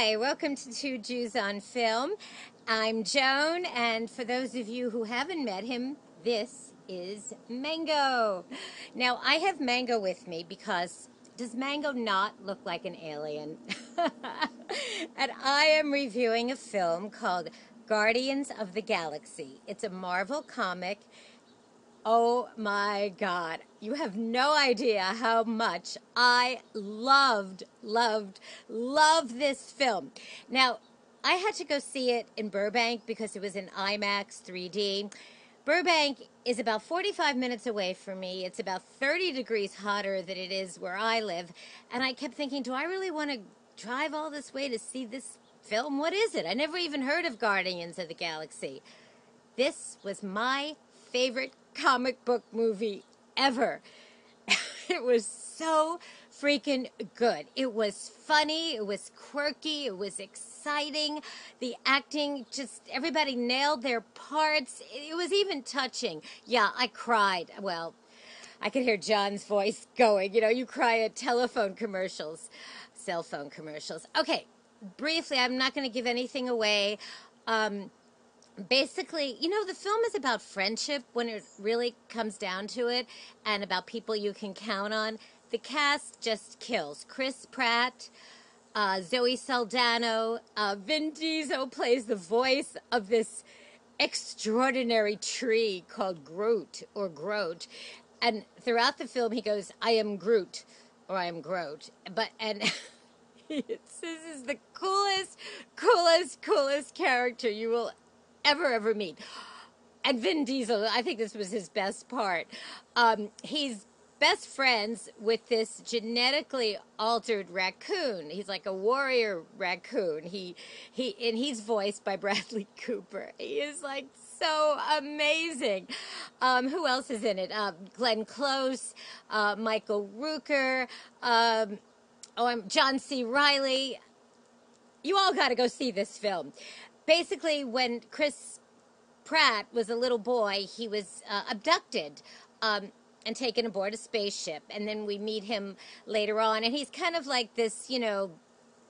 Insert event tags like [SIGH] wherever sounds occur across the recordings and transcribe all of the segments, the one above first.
Hi, welcome to Two Jews on Film. I'm Joan, and for those of you who haven't met him, this is Mango. Now, I have Mango with me because does Mango not look like an alien? [LAUGHS] and I am reviewing a film called Guardians of the Galaxy. It's a Marvel comic. Oh my God. You have no idea how much I loved, loved, loved this film. Now, I had to go see it in Burbank because it was in IMAX 3D. Burbank is about 45 minutes away from me. It's about 30 degrees hotter than it is where I live. And I kept thinking, do I really want to drive all this way to see this film? What is it? I never even heard of Guardians of the Galaxy. This was my favorite comic book movie ever. [LAUGHS] it was so freaking good. It was funny, it was quirky, it was exciting. The acting, just everybody nailed their parts. It was even touching. Yeah, I cried. Well, I could hear John's voice going. You know, you cry at telephone commercials, cell phone commercials. Okay, briefly, I'm not going to give anything away. Um, basically, you know, the film is about friendship when it really comes down to it and about people you can count on. The cast just kills. Chris Pratt, uh, Zoe Saldana, uh, Vin Diesel plays the voice of this extraordinary tree called Groot or Groot. And throughout the film, he goes, I am Groot or I am Groot. But, and. [LAUGHS] this is the coolest, coolest, coolest character you will ever, ever meet. And Vin Diesel, I think this was his best part. Um, he's best friends with this genetically altered raccoon. He's like a warrior raccoon. He he and he's voiced by [LAUGHS] Bradley Cooper. He is like so amazing. Um, who else is in it? Uh, Glenn Close, uh, Michael Rooker, um, oh, I'm John C. Reilly. You all got to go see this film basically, when Chris Pratt was a little boy, he was uh, abducted. Um, and taken aboard a spaceship. And then we meet him later on, and he's kind of like this, you know,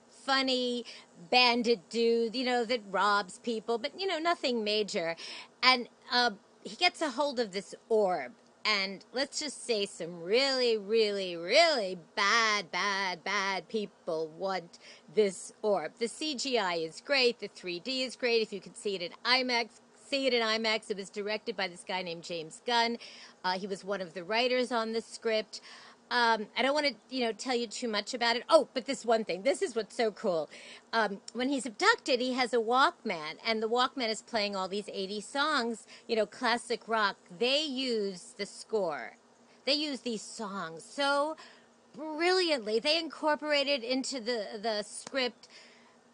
funny bandit dude, you know, that robs people, but, you know, nothing major. And uh, he gets a hold of this orb, and let's just say some really, really, really bad, bad, bad people want this orb. The CGI is great, the 3D is great. If you can see it in IMAX, see it in IMAX. It was directed by this guy named James Gunn. Uh, he was one of the writers on the script. Um, I don't want to, you know, tell you too much about it. Oh, but this one thing. This is what's so cool. Um, when he's abducted, he has a Walkman, and the Walkman is playing all these 80 songs, you know, classic rock. They use the score. They use these songs so brilliantly. They incorporated into the the script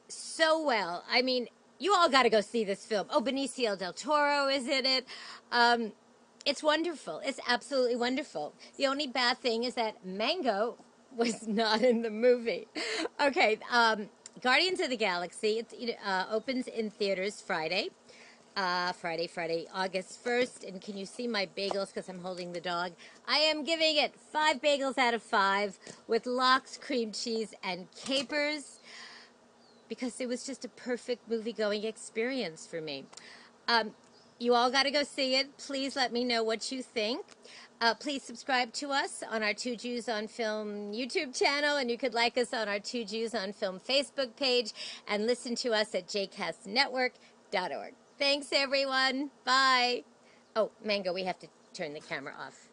so well. I mean, you all got to go see this film. Oh, Benicio del Toro is in it. Um, it's wonderful. It's absolutely wonderful. The only bad thing is that Mango was [LAUGHS] not in the movie. Okay, um, Guardians of the Galaxy it uh, opens in theaters Friday. Uh, Friday, Friday, August 1st. And can you see my bagels because I'm holding the dog? I am giving it five bagels out of five with lox, cream cheese, and capers because it was just a perfect movie going experience for me. Um, you all got to go see it. Please let me know what you think. Uh, please subscribe to us on our Two Jews on Film YouTube channel, and you could like us on our Two Jews on Film Facebook page, and listen to us at jcastnetwork.org. Thanks, everyone. Bye. Oh, Mango, we have to turn the camera off.